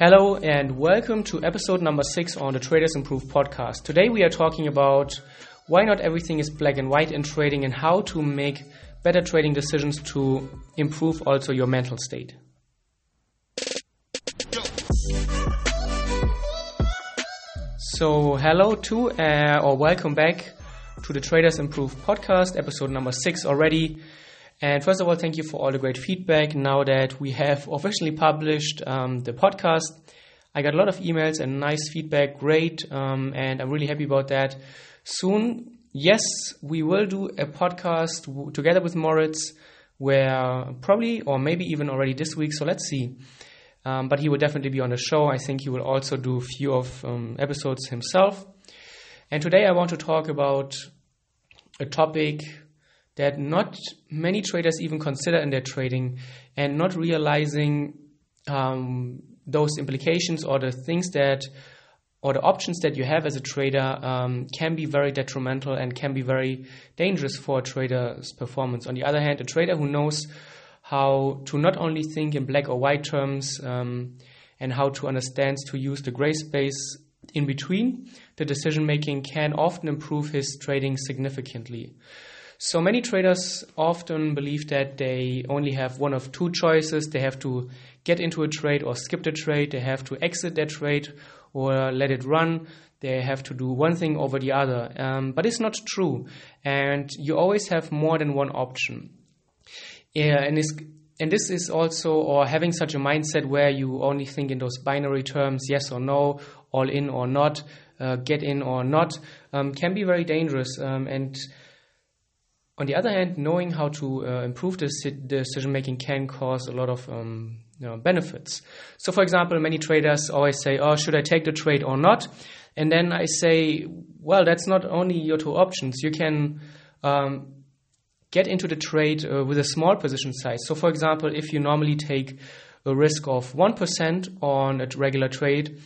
Hello and welcome to episode number six on the Traders Improve podcast. Today we are talking about why not everything is black and white in trading and how to make better trading decisions to improve also your mental state. So, hello to uh, or welcome back to the Traders Improve podcast, episode number six already. And first of all, thank you for all the great feedback. Now that we have officially published um, the podcast, I got a lot of emails and nice feedback. Great. Um, and I'm really happy about that. Soon, yes, we will do a podcast w- together with Moritz where probably or maybe even already this week. So let's see. Um, but he will definitely be on the show. I think he will also do a few of um, episodes himself. And today I want to talk about a topic that not many traders even consider in their trading and not realizing um, those implications or the things that or the options that you have as a trader um, can be very detrimental and can be very dangerous for a trader's performance. On the other hand, a trader who knows how to not only think in black or white terms um, and how to understand to use the gray space in between the decision making can often improve his trading significantly. So many traders often believe that they only have one of two choices. They have to get into a trade or skip the trade. They have to exit that trade or let it run. They have to do one thing over the other. Um, but it's not true. And you always have more than one option. Yeah, and, and this is also, or having such a mindset where you only think in those binary terms, yes or no, all in or not, uh, get in or not, um, can be very dangerous. Um, and on the other hand, knowing how to uh, improve the decision making can cause a lot of um, you know, benefits. So, for example, many traders always say, "Oh, should I take the trade or not?" And then I say, "Well, that's not only your two options. You can um, get into the trade uh, with a small position size. So, for example, if you normally take a risk of one percent on a regular trade."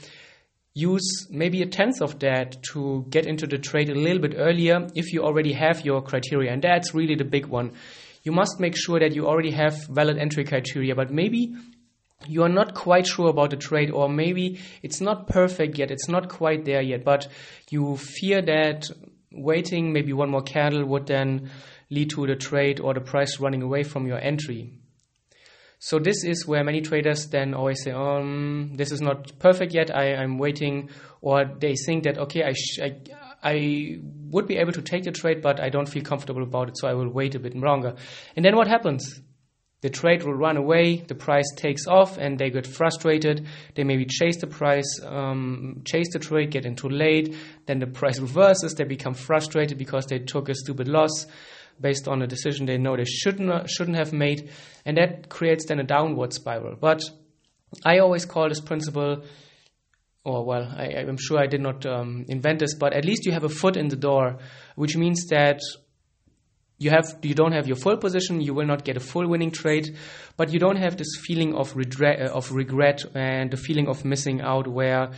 Use maybe a tenth of that to get into the trade a little bit earlier if you already have your criteria. And that's really the big one. You must make sure that you already have valid entry criteria, but maybe you are not quite sure about the trade, or maybe it's not perfect yet, it's not quite there yet, but you fear that waiting maybe one more candle would then lead to the trade or the price running away from your entry. So this is where many traders then always say, um, this is not perfect yet. I, am waiting, or they think that okay, I, sh- I, I would be able to take the trade, but I don't feel comfortable about it, so I will wait a bit longer. And then what happens? The trade will run away, the price takes off, and they get frustrated. They maybe chase the price, um, chase the trade, get in too late. Then the price reverses. They become frustrated because they took a stupid loss based on a decision they know they shouldn't shouldn't have made, and that creates then a downward spiral. But I always call this principle, or well, I, am sure I did not um, invent this, but at least you have a foot in the door, which means that you have you don't have your full position you will not get a full winning trade but you don't have this feeling of regret of regret and the feeling of missing out where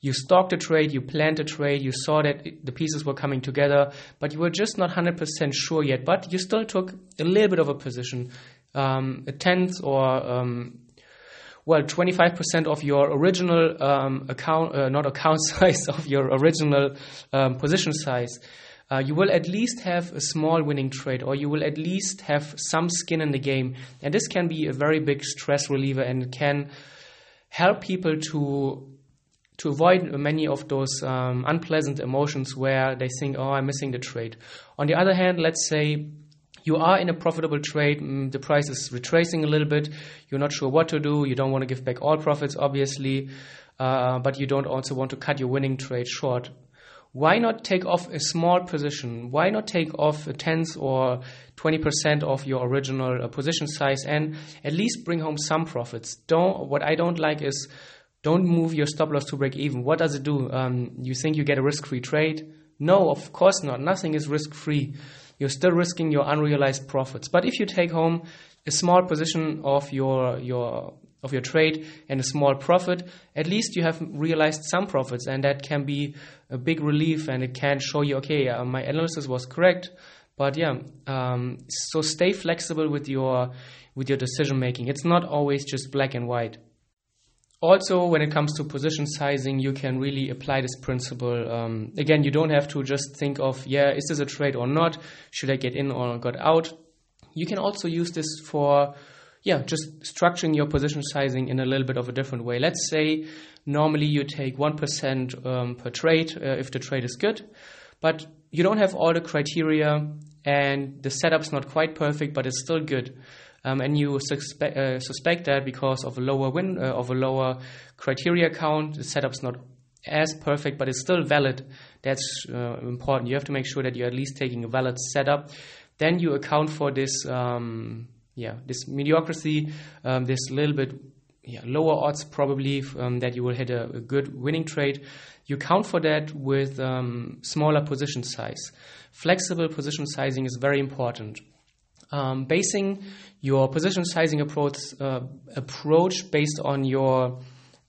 you stalked a trade, you planned a trade, you saw that the pieces were coming together, but you were just not 100% sure yet. But you still took a little bit of a position, um, a tenth or um, well, 25% of your original um, account, uh, not account size, of your original um, position size. Uh, you will at least have a small winning trade, or you will at least have some skin in the game. And this can be a very big stress reliever and can help people to to avoid many of those um, unpleasant emotions where they think, oh, I'm missing the trade. On the other hand, let's say you are in a profitable trade, mm, the price is retracing a little bit, you're not sure what to do, you don't want to give back all profits, obviously, uh, but you don't also want to cut your winning trade short. Why not take off a small position? Why not take off a tenth or 20% of your original uh, position size and at least bring home some profits? Don't, what I don't like is don't move your stop loss to break even. What does it do? Um, you think you get a risk free trade? No, of course not. Nothing is risk free. You're still risking your unrealized profits. But if you take home a small position of your, your, of your trade and a small profit, at least you have realized some profits, and that can be a big relief and it can show you, okay, uh, my analysis was correct. But yeah, um, so stay flexible with your with your decision making. It's not always just black and white. Also, when it comes to position sizing, you can really apply this principle. Um, again, you don't have to just think of, yeah, is this a trade or not? Should I get in or get out? You can also use this for, yeah, just structuring your position sizing in a little bit of a different way. Let's say normally you take 1% um, per trade uh, if the trade is good, but you don't have all the criteria and the setup's not quite perfect, but it's still good um, and you suspect, uh, suspect that because of a lower win uh, of a lower criteria count, the setup's not as perfect, but it's still valid. That's uh, important. You have to make sure that you're at least taking a valid setup. Then you account for this, um, yeah, this mediocrity, um, this little bit yeah, lower odds probably um, that you will hit a, a, good winning trade. You count for that with um, smaller position size. Flexible position sizing is very important. Um, basing your position sizing approach uh, approach based on your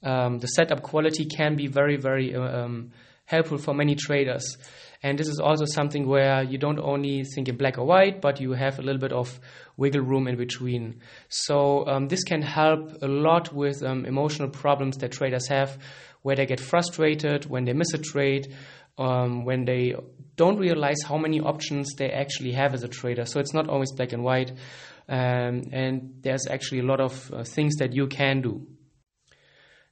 um, the setup quality can be very very uh, um, helpful for many traders. And this is also something where you don't only think in black or white, but you have a little bit of wiggle room in between. So um, this can help a lot with um, emotional problems that traders have, where they get frustrated when they miss a trade, um, when they don't realize how many options they actually have as a trader. So it's not always black and white, um, and there's actually a lot of uh, things that you can do.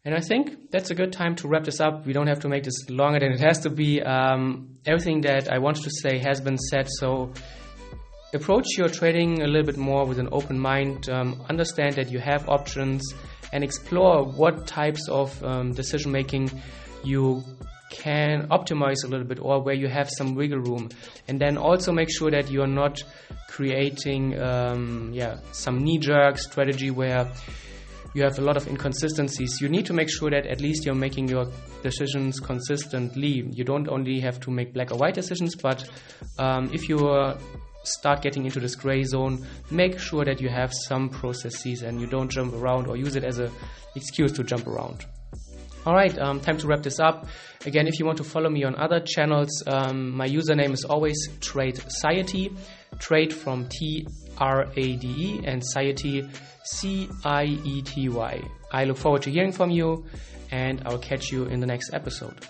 And I think that's a good time to wrap this up. We don't have to make this longer than it has to be. Um, everything that I wanted to say has been said. So approach your trading a little bit more with an open mind. Um, understand that you have options and explore what types of um, decision making you can optimize a little bit or where you have some wiggle room. And then also make sure that you're not creating um, yeah some knee-jerk strategy where you have a lot of inconsistencies. You need to make sure that at least you're making your decisions consistently. You don't only have to make black or white decisions but um, if you start getting into this gray zone make sure that you have some processes and you don't jump around or use it as an excuse to jump around all right, um, time to wrap this up. Again, if you want to follow me on other channels, um, my username is always Trade Ciety, trade from T R A D E and Ciety C I E T Y. I look forward to hearing from you, and I'll catch you in the next episode.